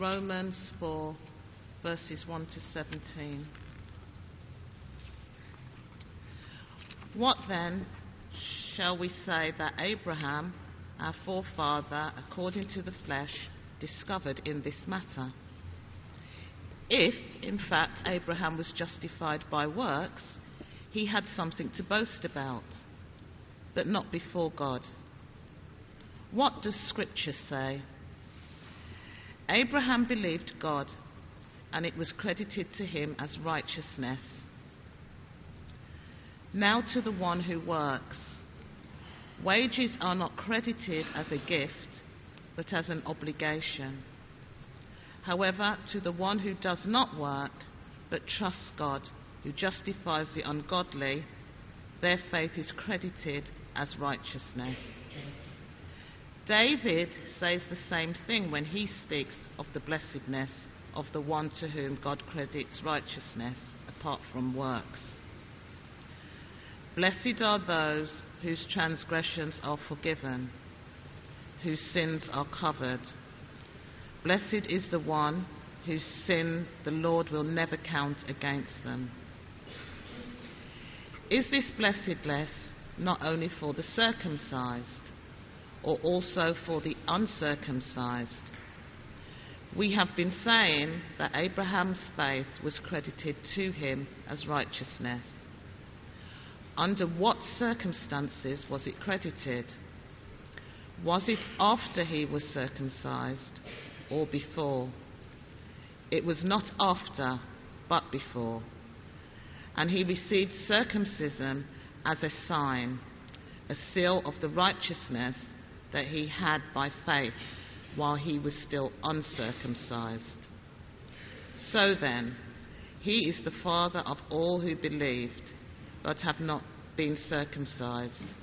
Romans 4, verses 1 to 17. What then shall we say that Abraham, our forefather, according to the flesh, discovered in this matter? If, in fact, Abraham was justified by works, he had something to boast about, but not before God. What does Scripture say? Abraham believed God, and it was credited to him as righteousness. Now to the one who works. Wages are not credited as a gift, but as an obligation. However, to the one who does not work, but trusts God, who justifies the ungodly, their faith is credited as righteousness. David says the same thing when he speaks of the blessedness of the one to whom God credits righteousness apart from works. Blessed are those whose transgressions are forgiven, whose sins are covered. Blessed is the one whose sin the Lord will never count against them. Is this blessedness not only for the circumcised? Or also for the uncircumcised. We have been saying that Abraham's faith was credited to him as righteousness. Under what circumstances was it credited? Was it after he was circumcised or before? It was not after, but before. And he received circumcision as a sign, a seal of the righteousness that he had by faith while he was still uncircumcised. So then, he is the father of all who believed, but have not been circumcised,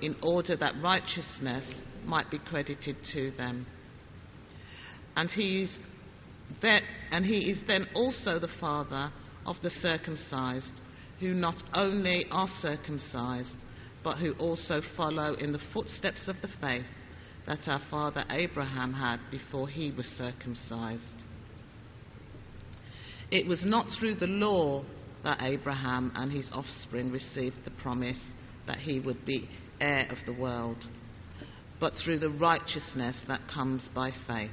in order that righteousness might be credited to them. And he is then, and he is then also the father of the circumcised, who not only are circumcised, but who also follow in the footsteps of the faith that our father Abraham had before he was circumcised. It was not through the law that Abraham and his offspring received the promise that he would be heir of the world, but through the righteousness that comes by faith.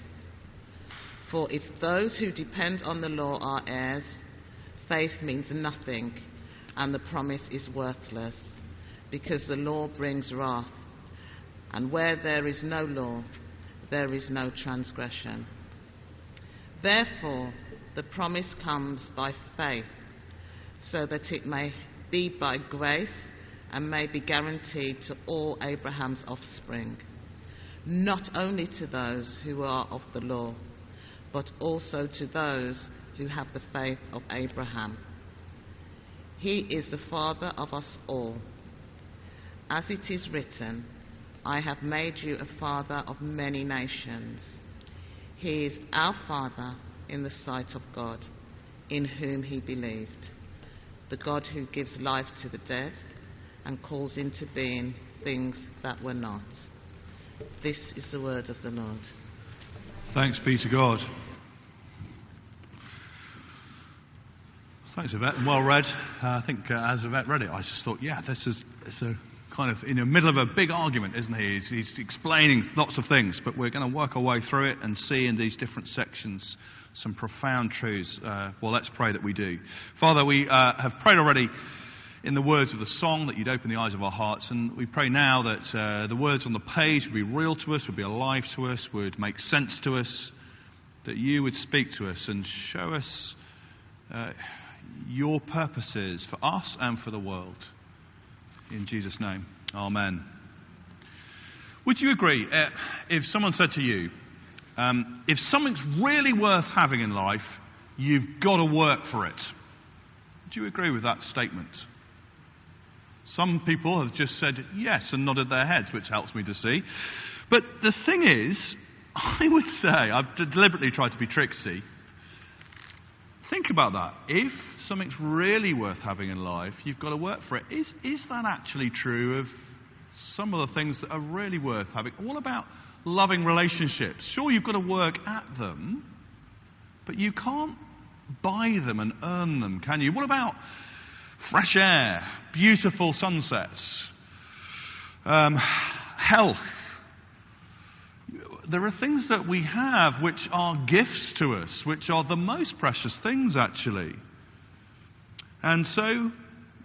For if those who depend on the law are heirs, faith means nothing and the promise is worthless because the law brings wrath. And where there is no law, there is no transgression. Therefore, the promise comes by faith, so that it may be by grace and may be guaranteed to all Abraham's offspring, not only to those who are of the law, but also to those who have the faith of Abraham. He is the father of us all as it is written, I have made you a father of many nations. He is our Father in the sight of God, in whom he believed, the God who gives life to the dead and calls into being things that were not. This is the word of the Lord. Thanks be to God. Thanks, Yvette. Well read. Uh, I think uh, as Yvette read it, I just thought, yeah, this is it's a kind of in the middle of a big argument, isn't he? He's, he's explaining lots of things, but we're going to work our way through it and see in these different sections some profound truths. Uh, well, let's pray that we do. Father, we uh, have prayed already in the words of the song that you'd open the eyes of our hearts, and we pray now that uh, the words on the page would be real to us, would be alive to us, would make sense to us, that you would speak to us and show us uh, your purposes for us and for the world. In Jesus' name, Amen. Would you agree uh, if someone said to you, um, if something's really worth having in life, you've got to work for it? Do you agree with that statement? Some people have just said yes and nodded their heads, which helps me to see. But the thing is, I would say, I've deliberately tried to be tricksy. Think about that. If something's really worth having in life, you've got to work for it. Is, is that actually true of some of the things that are really worth having? All about loving relationships? Sure, you've got to work at them, But you can't buy them and earn them, can you? What about fresh air, beautiful sunsets, um, health? There are things that we have which are gifts to us, which are the most precious things, actually. And so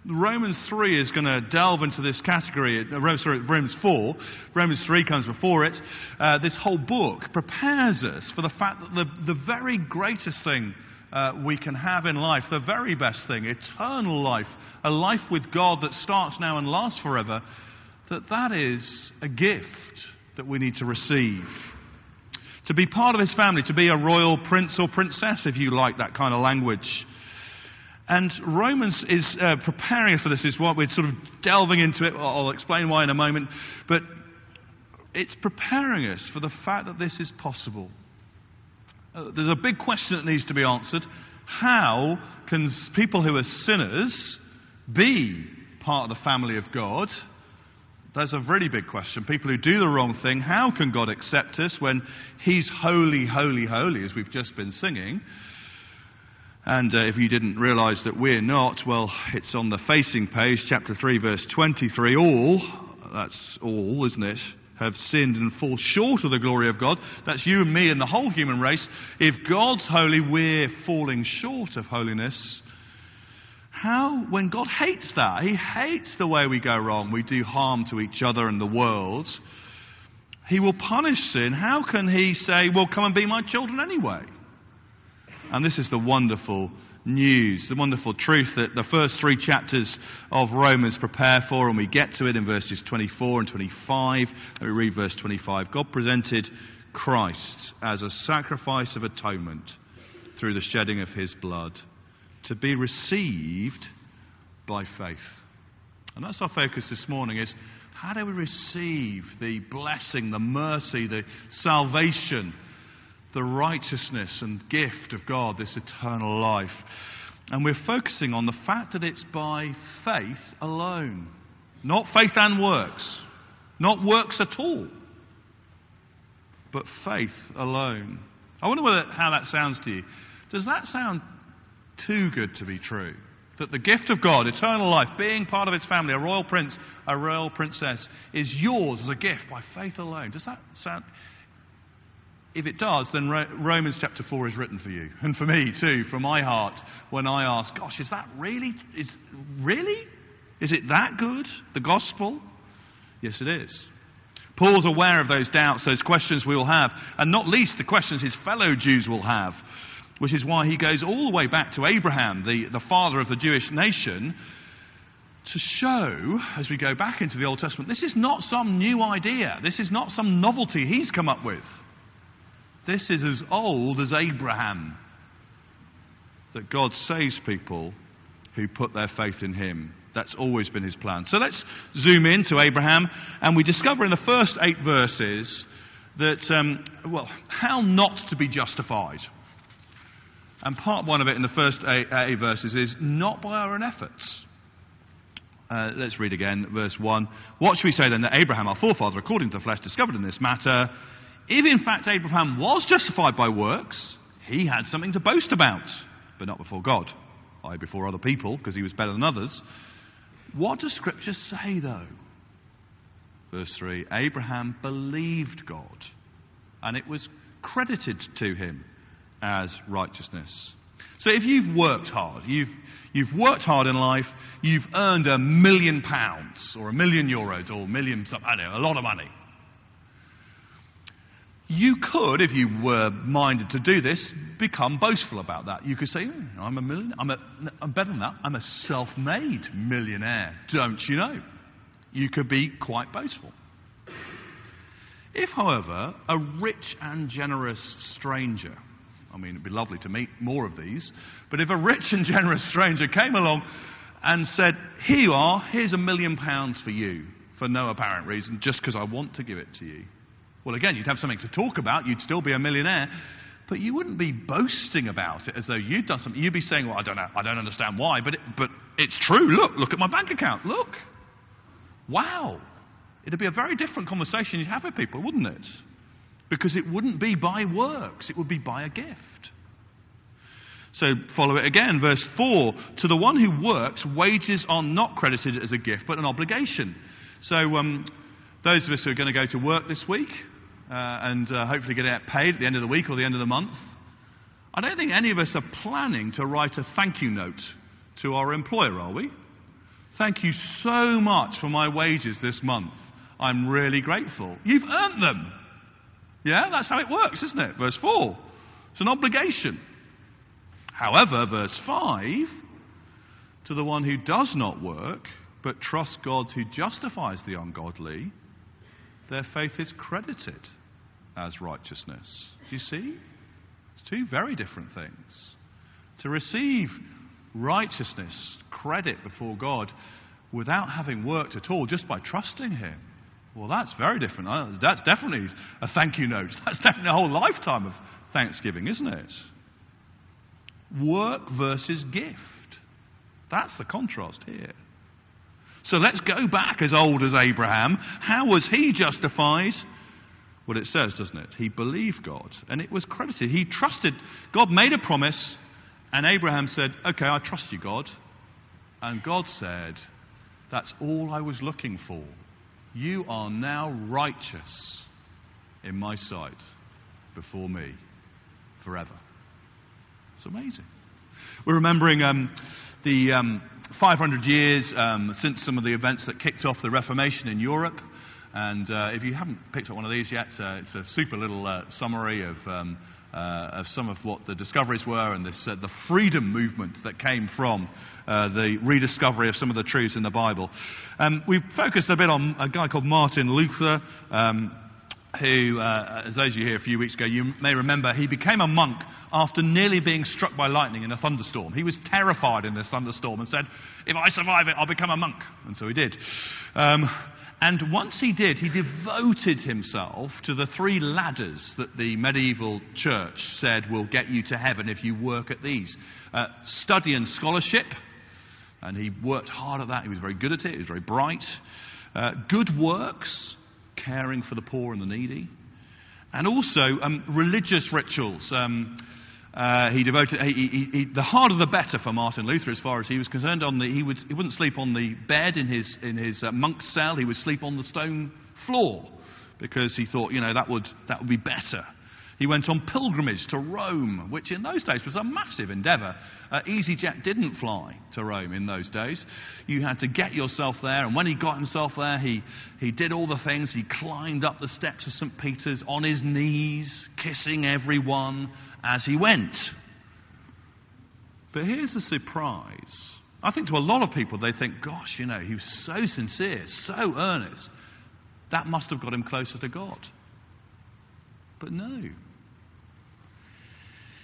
Romans 3 is going to delve into this category. Uh, sorry, Romans 4. Romans 3 comes before it. Uh, this whole book prepares us for the fact that the, the very greatest thing uh, we can have in life, the very best thing, eternal life, a life with God that starts now and lasts forever, that that is a gift that we need to receive. To be part of his family, to be a royal prince or princess, if you like that kind of language. And Romans is uh, preparing us for this, is what we're sort of delving into it. I'll explain why in a moment. But it's preparing us for the fact that this is possible. Uh, there's a big question that needs to be answered. How can people who are sinners be part of the family of God? There's a really big question. People who do the wrong thing, how can God accept us when He's holy, holy, holy, as we've just been singing? And uh, if you didn't realize that we're not, well, it's on the facing page, chapter 3, verse 23. All, that's all, isn't it? Have sinned and fall short of the glory of God. That's you and me and the whole human race. If God's holy, we're falling short of holiness. How, when God hates that, He hates the way we go wrong, we do harm to each other and the world, He will punish sin. How can He say, Well, come and be my children anyway? And this is the wonderful news, the wonderful truth that the first three chapters of Romans prepare for, and we get to it in verses 24 and 25. Let me read verse 25. God presented Christ as a sacrifice of atonement through the shedding of his blood to be received by faith. And that's our focus this morning is how do we receive the blessing, the mercy, the salvation the righteousness and gift of God, this eternal life. And we're focusing on the fact that it's by faith alone. Not faith and works. Not works at all. But faith alone. I wonder whether, how that sounds to you. Does that sound too good to be true? That the gift of God, eternal life, being part of its family, a royal prince, a royal princess, is yours as a gift by faith alone. Does that sound if it does, then Romans chapter 4 is written for you. And for me too, from my heart, when I ask, gosh, is that really, is, really? Is it that good? The gospel? Yes, it is. Paul's aware of those doubts, those questions we will have, and not least the questions his fellow Jews will have, which is why he goes all the way back to Abraham, the, the father of the Jewish nation, to show, as we go back into the Old Testament, this is not some new idea. This is not some novelty he's come up with. This is as old as Abraham. That God saves people who put their faith in him. That's always been his plan. So let's zoom in to Abraham, and we discover in the first eight verses that, um, well, how not to be justified. And part one of it in the first eight, eight verses is not by our own efforts. Uh, let's read again, verse 1. What should we say then that Abraham, our forefather, according to the flesh, discovered in this matter? If in fact Abraham was justified by works, he had something to boast about, but not before God, i.e., before other people, because he was better than others. What does Scripture say, though? Verse 3 Abraham believed God, and it was credited to him as righteousness. So if you've worked hard, you've, you've worked hard in life, you've earned a million pounds, or a million euros, or a million, I don't know, a lot of money. You could, if you were minded to do this, become boastful about that. You could say, oh, I'm a million, I'm, a, I'm better than that. I'm a self made millionaire. Don't you know? You could be quite boastful. If, however, a rich and generous stranger, I mean, it'd be lovely to meet more of these, but if a rich and generous stranger came along and said, Here you are, here's a million pounds for you, for no apparent reason, just because I want to give it to you, well, again, you'd have something to talk about. You'd still be a millionaire. But you wouldn't be boasting about it as though you'd done something. You'd be saying, well, I don't know, I don't understand why, but, it, but it's true. Look, look at my bank account. Look. Wow. It'd be a very different conversation you'd have with people, wouldn't it? Because it wouldn't be by works, it would be by a gift. So follow it again, verse 4. To the one who works, wages are not credited as a gift, but an obligation. So um, those of us who are going to go to work this week uh, and uh, hopefully get paid at the end of the week or the end of the month, I don't think any of us are planning to write a thank you note to our employer, are we? Thank you so much for my wages this month. I'm really grateful. You've earned them. Yeah, that's how it works, isn't it? Verse 4. It's an obligation. However, verse 5 to the one who does not work, but trusts God who justifies the ungodly, their faith is credited as righteousness. Do you see? It's two very different things. To receive righteousness, credit before God, without having worked at all, just by trusting Him. Well, that's very different. Uh, that's definitely a thank you note. That's definitely a whole lifetime of thanksgiving, isn't it? Work versus gift. That's the contrast here. So let's go back as old as Abraham. How was he justified? Well, it says, doesn't it? He believed God and it was credited. He trusted. God made a promise and Abraham said, Okay, I trust you, God. And God said, That's all I was looking for. You are now righteous in my sight before me forever. It's amazing. We're remembering um, the um, 500 years um, since some of the events that kicked off the Reformation in Europe. And uh, if you haven't picked up one of these yet, uh, it's a super little uh, summary of, um, uh, of some of what the discoveries were and this, uh, the freedom movement that came from uh, the rediscovery of some of the truths in the Bible. Um, we focused a bit on a guy called Martin Luther. Um, who, uh, as those of you here a few weeks ago, you may remember, he became a monk after nearly being struck by lightning in a thunderstorm. He was terrified in this thunderstorm and said, If I survive it, I'll become a monk. And so he did. Um, and once he did, he devoted himself to the three ladders that the medieval church said will get you to heaven if you work at these uh, study and scholarship. And he worked hard at that. He was very good at it, he was very bright. Uh, good works caring for the poor and the needy. And also um, religious rituals. Um, uh, he devoted he, he, he, the harder the better for Martin Luther, as far as he was concerned. On the, he, would, he wouldn't sleep on the bed in his in his uh, monk's cell. He would sleep on the stone floor because he thought, you know, that would that would be better. He went on pilgrimage to Rome, which in those days was a massive endeavour. Uh, EasyJet didn't fly to Rome in those days. You had to get yourself there, and when he got himself there, he, he did all the things. He climbed up the steps of St. Peter's on his knees, kissing everyone as he went. But here's the surprise. I think to a lot of people, they think, gosh, you know, he was so sincere, so earnest. That must have got him closer to God. But no.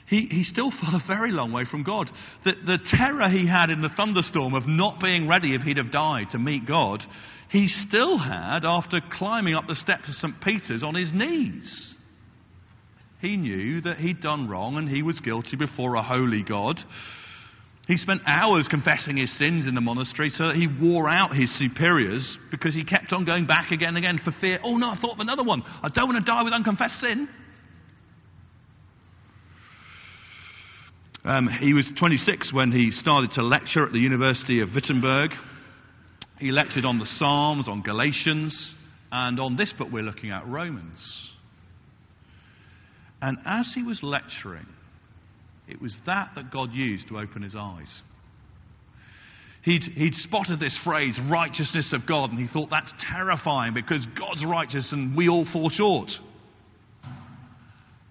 He, he still fell a very long way from God. The, the terror he had in the thunderstorm of not being ready if he'd have died to meet God, he still had after climbing up the steps of St. Peter's on his knees. He knew that he'd done wrong and he was guilty before a holy God. He spent hours confessing his sins in the monastery so that he wore out his superiors because he kept on going back again and again for fear. Oh no, I thought of another one. I don't want to die with unconfessed sin. Um, he was 26 when he started to lecture at the University of Wittenberg. He lectured on the Psalms, on Galatians, and on this book we're looking at, Romans. And as he was lecturing, it was that that God used to open his eyes. He'd, he'd spotted this phrase, righteousness of God, and he thought that's terrifying because God's righteous and we all fall short.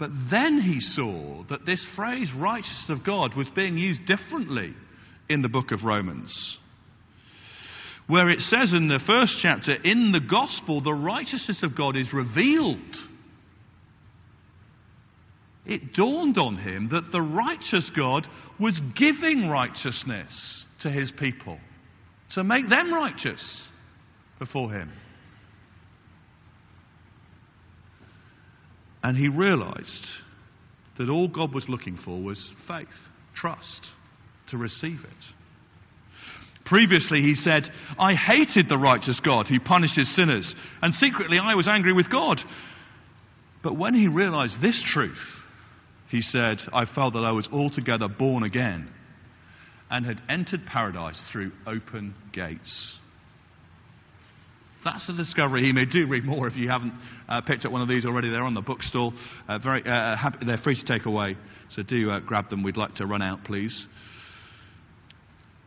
But then he saw that this phrase, righteousness of God, was being used differently in the book of Romans. Where it says in the first chapter, in the gospel, the righteousness of God is revealed. It dawned on him that the righteous God was giving righteousness to his people to make them righteous before him. And he realized that all God was looking for was faith, trust, to receive it. Previously, he said, I hated the righteous God who punishes sinners, and secretly I was angry with God. But when he realized this truth, he said, I felt that I was altogether born again and had entered paradise through open gates. That's the discovery he made. Do read more if you haven't uh, picked up one of these already. They're on the bookstall. Uh, very uh, happy, they're free to take away. So do uh, grab them. We'd like to run out, please.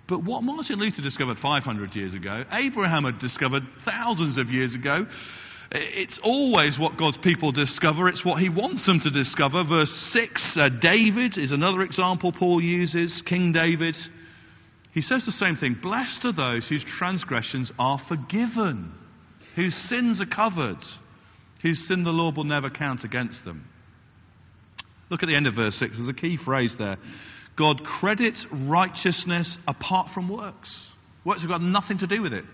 But what Martin Luther discovered 500 years ago, Abraham had discovered thousands of years ago. It's always what God's people discover. It's what he wants them to discover. Verse 6, uh, David is another example Paul uses, King David. He says the same thing Blessed are those whose transgressions are forgiven, whose sins are covered, whose sin the Lord will never count against them. Look at the end of verse 6. There's a key phrase there. God credits righteousness apart from works. Works have got nothing to do with it,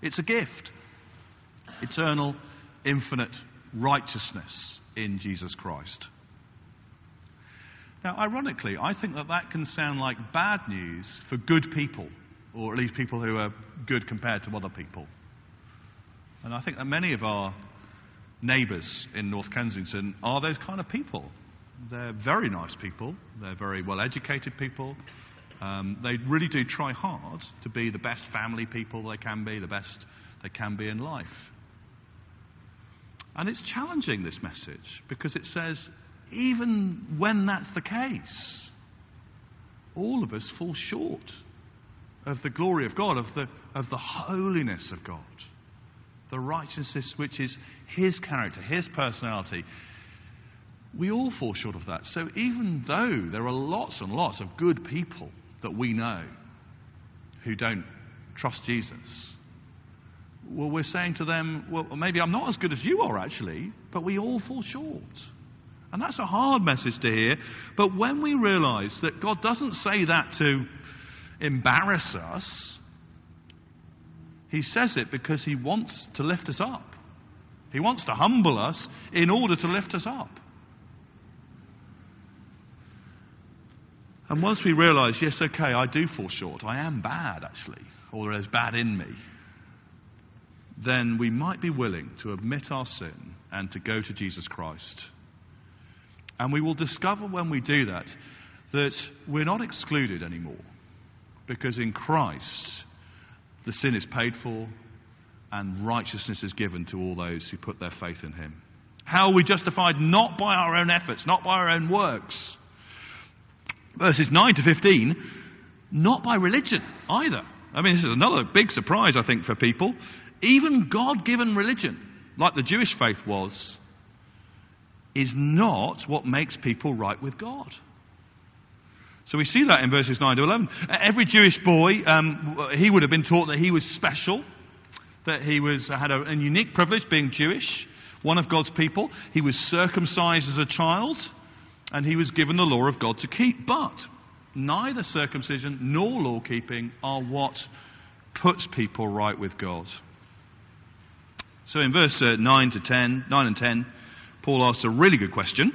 it's a gift. Eternal, infinite righteousness in Jesus Christ. Now, ironically, I think that that can sound like bad news for good people, or at least people who are good compared to other people. And I think that many of our neighbours in North Kensington are those kind of people. They're very nice people, they're very well educated people. Um, they really do try hard to be the best family people they can be, the best they can be in life. And it's challenging, this message, because it says, even when that's the case, all of us fall short of the glory of God, of the, of the holiness of God, the righteousness which is His character, His personality, we all fall short of that. So even though there are lots and lots of good people that we know who don't trust Jesus, well, we're saying to them, well, maybe I'm not as good as you are actually, but we all fall short. And that's a hard message to hear. But when we realize that God doesn't say that to embarrass us, He says it because He wants to lift us up. He wants to humble us in order to lift us up. And once we realize, yes, okay, I do fall short, I am bad actually, or there's bad in me, then we might be willing to admit our sin and to go to Jesus Christ. And we will discover when we do that that we're not excluded anymore. Because in Christ, the sin is paid for and righteousness is given to all those who put their faith in Him. How are we justified? Not by our own efforts, not by our own works verses 9 to 15, not by religion either. I mean, this is another big surprise, I think, for people. Even God given religion, like the Jewish faith was, is not what makes people right with God. So we see that in verses 9 to 11. Every Jewish boy, um, he would have been taught that he was special, that he was, had a, a unique privilege being Jewish, one of God's people. He was circumcised as a child and he was given the law of God to keep. But neither circumcision nor law keeping are what puts people right with God. So in verse uh, 9 to 10, 9 and 10, Paul asks a really good question.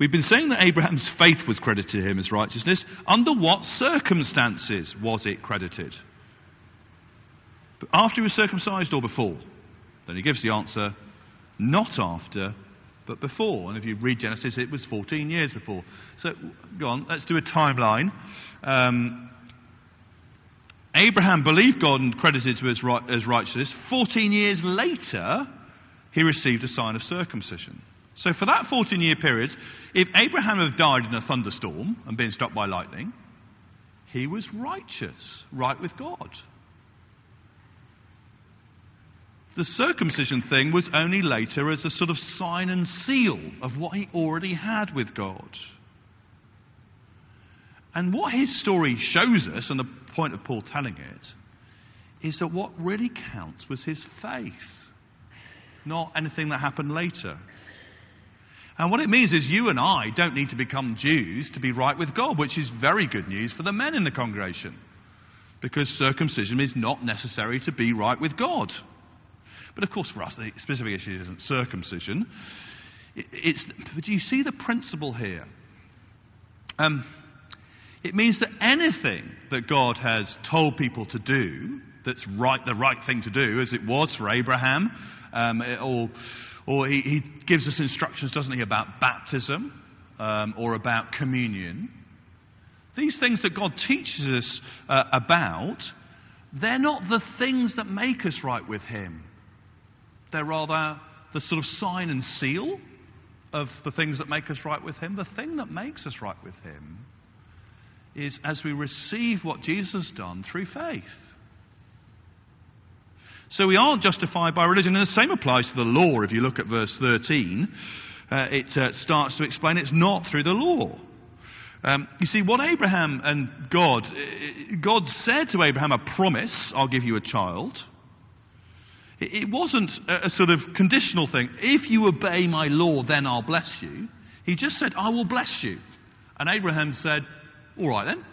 We've been saying that Abraham's faith was credited to him as righteousness. Under what circumstances was it credited? But After he was circumcised or before? Then he gives the answer not after, but before. And if you read Genesis, it was 14 years before. So, go on, let's do a timeline. Um, Abraham believed God and credited to as, right, as righteousness. 14 years later, he received a sign of circumcision. So, for that 14 year period, if Abraham had died in a thunderstorm and been struck by lightning, he was righteous, right with God. The circumcision thing was only later as a sort of sign and seal of what he already had with God. And what his story shows us, and the point of Paul telling it, is that what really counts was his faith, not anything that happened later. And what it means is you and I don't need to become Jews to be right with God, which is very good news for the men in the congregation. Because circumcision is not necessary to be right with God. But of course, for us, the specific issue isn't circumcision. It's, do you see the principle here? Um, it means that anything that God has told people to do that's right, the right thing to do, as it was for Abraham, um, or, or he, he, gives us instructions, doesn't he, about baptism. um, or about communion, these things that God teaches us uh, about, they're not the things that make us right with Him. They're rather the sort of sign and seal of the things that make us right with Him. The thing that makes us right with Him is as we receive what Jesus has done through faith. So we aren't justified by religion, and the same applies to the law. If you look at verse 13, uh, it uh, starts to explain it's not through the law. Um, you see, what Abraham and God, uh, God said to Abraham a promise, I'll give you a child. It, wasn't a sort of conditional thing. If you obey my law, then I'll bless you. He just said, I will bless you. And Abraham said, All right then.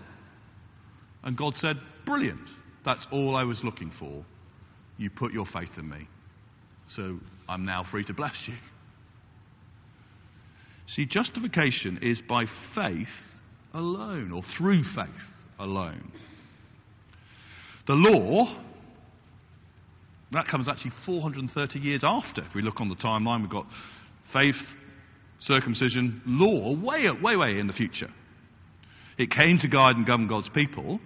And God said, Brilliant. That's all I was looking for. You put your faith in me. So I'm now free to bless you. See, justification is by faith alone, or through faith alone. The law, that comes actually 430 years after. If we look on the timeline, we've got faith, circumcision, law, way, way, way in the future. It came to guide and govern God's people,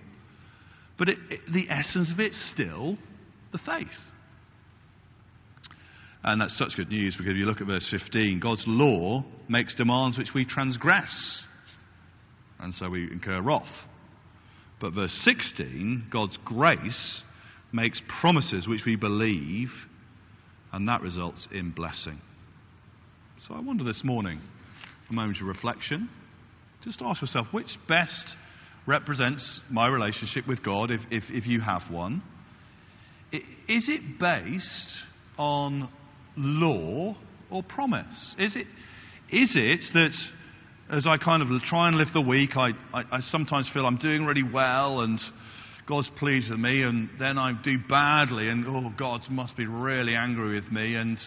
but it, it, the essence of it's still the faith. And that's such good news because if you look at verse 15, God's law makes demands which we transgress and so we incur wrath. But verse 16, God's grace makes promises which we believe, and that results in blessing. So I wonder this morning, a moment of reflection, just ask yourself which best represents my relationship with God, if, if, if you have one. Is it based on law or promise? Is it, is it that as I kind of try and live the week, I, I, I, sometimes feel I'm doing really well and God's pleased with me, and then I do badly, and oh, God must be really angry with me, and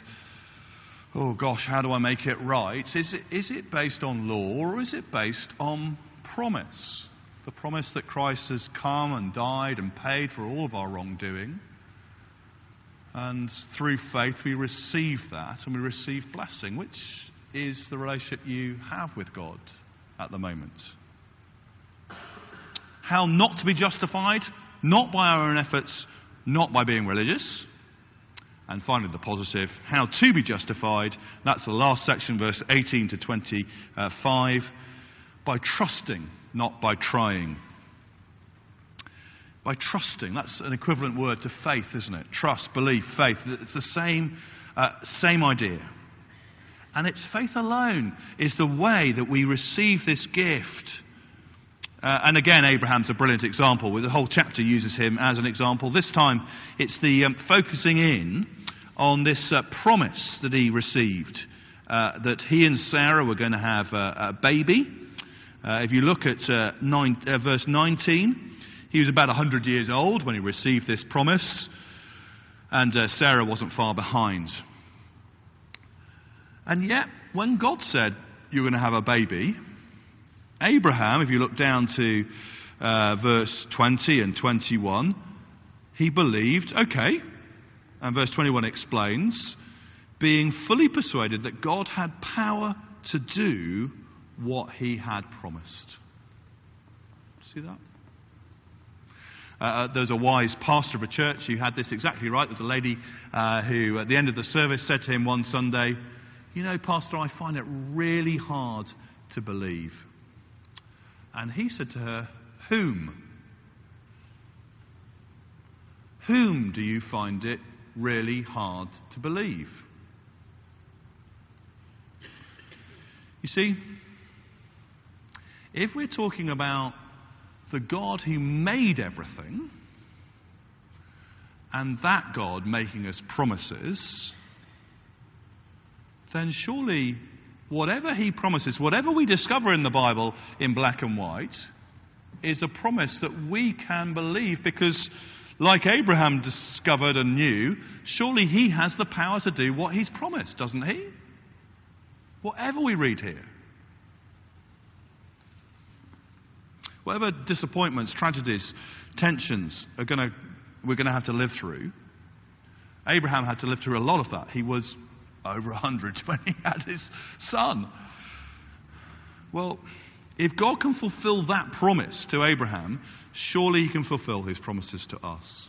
oh gosh, how do I make it right? Is it, is it based on law or is it based on promise? The promise that Christ has come and died and paid for all of our wrongdoing. And through faith, we receive that and we receive blessing, which is the relationship you have with God at the moment. How not to be justified, not by our own efforts, not by being religious. And finally, the positive, how to be justified. That's the last section, verse 18 to 25. By trusting, not by trying. By trusting. That's an equivalent word to faith, isn't it? Trust, belief, faith. It's the same, uh, same idea. And it's faith alone is the way that we receive this gift. Uh, and again, Abraham's a brilliant example. The whole chapter uses him as an example. This time, it's the um, focusing in on this uh, promise that he received uh, that he and Sarah were going to have a, a baby. Uh, if you look at uh, nine, uh, verse 19, he was about 100 years old when he received this promise, and Sarah wasn't far behind. And yet, when God said, You're going to have a baby, Abraham, if you look down to uh, verse 20 and 21, he believed, okay. And verse 21 explains, being fully persuaded that God had power to do what he had promised. See that? Uh, uh, there's a wise pastor of a church who had this exactly right. There's a lady uh, who, at the end of the service, said to him one Sunday, you know, Pastor, I find it really hard to believe. And he said to her, Whom? Whom do you find it really hard to believe? You see, if we're talking about the God who made everything, and that God making us promises, then surely whatever he promises, whatever we discover in the Bible in black and white, is a promise that we can believe because, like Abraham discovered and knew, surely he has the power to do what he's promised, doesn't he? Whatever we read here. Whatever disappointments, tragedies, tensions are gonna, we're going to have to live through, Abraham had to live through a lot of that. He was over 100 when he had his son. Well, if God can fulfill that promise to Abraham, surely he can fulfill his promises to us.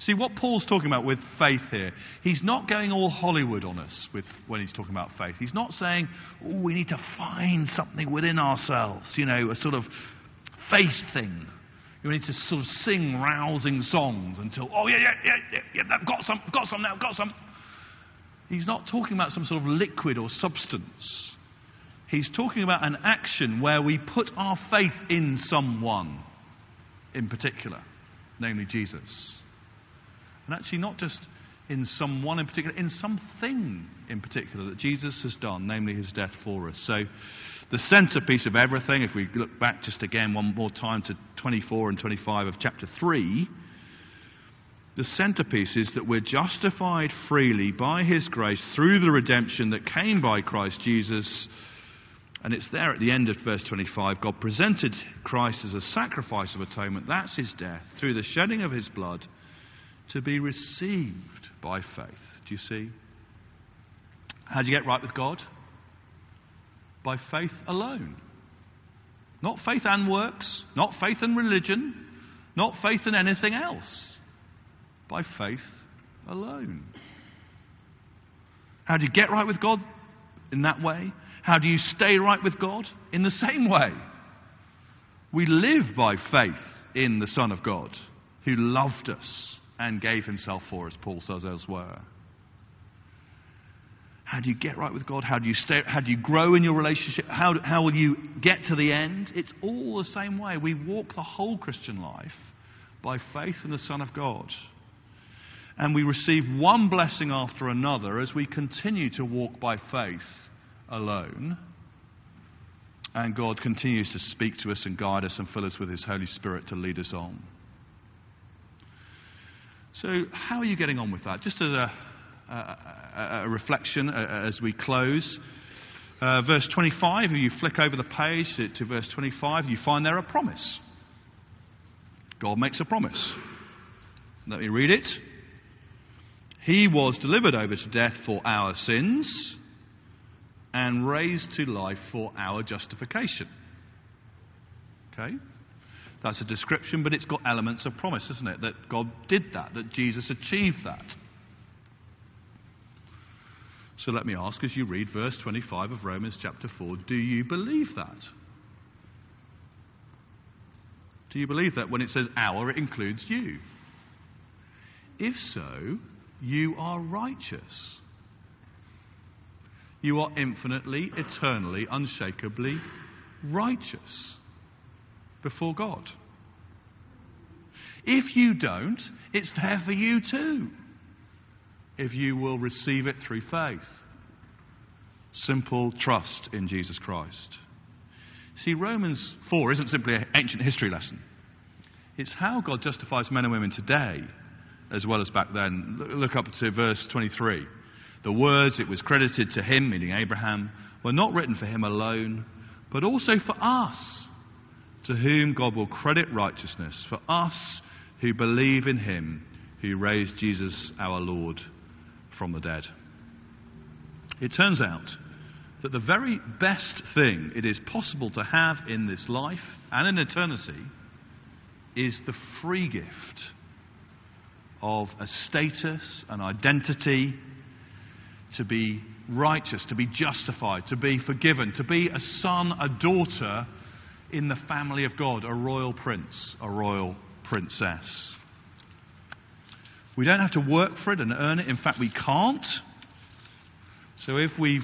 See, what Paul's talking about with faith here, he's not going all Hollywood on us with, when he's talking about faith. He's not saying, oh, we need to find something within ourselves, you know, a sort of faith thing. We need to sort of sing rousing songs until, oh, yeah, yeah, yeah, yeah, yeah, I've got some, got some now, got some. He's not talking about some sort of liquid or substance. He's talking about an action where we put our faith in someone in particular, namely Jesus. And actually, not just in someone in particular, in something in particular that Jesus has done, namely his death for us. So, the centerpiece of everything, if we look back just again one more time to 24 and 25 of chapter 3, the centerpiece is that we're justified freely by his grace through the redemption that came by Christ Jesus. And it's there at the end of verse 25. God presented Christ as a sacrifice of atonement. That's his death, through the shedding of his blood to be received by faith. Do you see? How do you get right with God? By faith alone. Not faith and works, not faith and religion, not faith in anything else. By faith alone. How do you get right with God? In that way. How do you stay right with God? In the same way. We live by faith in the Son of God who loved us and gave himself for us, Paul says elsewhere. How do you get right with God? How do you stay? How do you grow in your relationship? How, how will you get to the end? It's all the same way. We walk the whole Christian life by faith in the Son of God. And we receive one blessing after another as we continue to walk by faith alone. And God continues to speak to us and guide us and fill us with His Holy Spirit to lead us on. So, how are you getting on with that? Just as a, a, a reflection as we close. Uh, verse 25, if you flick over the page to, to verse 25, you find there a promise. God makes a promise. Let me read it. He was delivered over to death for our sins and raised to life for our justification. Okay? That's a description, but it's got elements of promise, isn't it? That God did that, that Jesus achieved that. So let me ask as you read verse 25 of Romans chapter 4 do you believe that? Do you believe that when it says our, it includes you? If so, you are righteous. You are infinitely, eternally, unshakably righteous before God. If you don't, it's there for you too. If you will receive it through faith. Simple trust in Jesus Christ. See, Romans 4 isn't simply an ancient history lesson. It's how God justifies men and women today as well as back then. Look up to verse 23. The words, it was credited to him, meaning Abraham, were not written for him alone, but also for us to whom God will credit righteousness, for us who believe in him who raised Jesus our Lord from the dead. It turns out that the very best thing it is possible to have in this life and in eternity is the free gift of a status, an identity, to be righteous, to be justified, to be forgiven, to be a son, a daughter in the family of God, a royal prince, a royal princess. We don't have to work for it and earn it. In fact, we can't. So if we've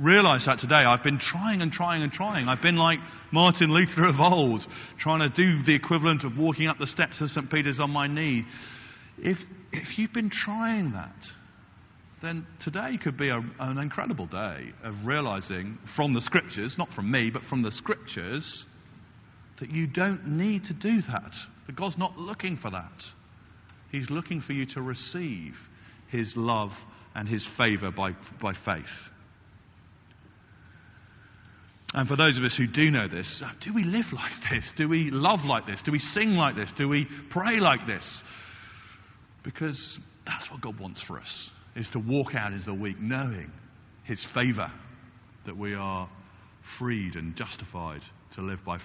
realized that today, I've been trying and trying and trying. I've been like Martin Luther of old, trying to do the equivalent of walking up the steps of St. Peter's on my knee. If, if you've been trying that, then today could be a, an incredible day of realizing from the scriptures, not from me, but from the scriptures, that you don't need to do that. That God's not looking for that. He's looking for you to receive His love and His favor by, by faith. And for those of us who do know this, uh, do we live like this? Do we love like this? Do we sing like this? Do we pray like this? Because that's what God wants for us is to walk out into the week knowing His favour, that we are freed and justified to live by,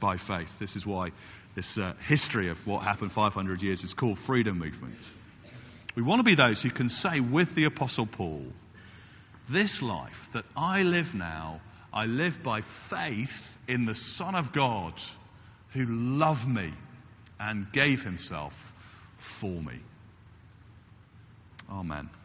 by faith. This is why this uh, history of what happened 500 years is called freedom movement. We want to be those who can say with the Apostle Paul, this life that I live now, I live by faith in the Son of God who loved me and gave himself for me. Amen.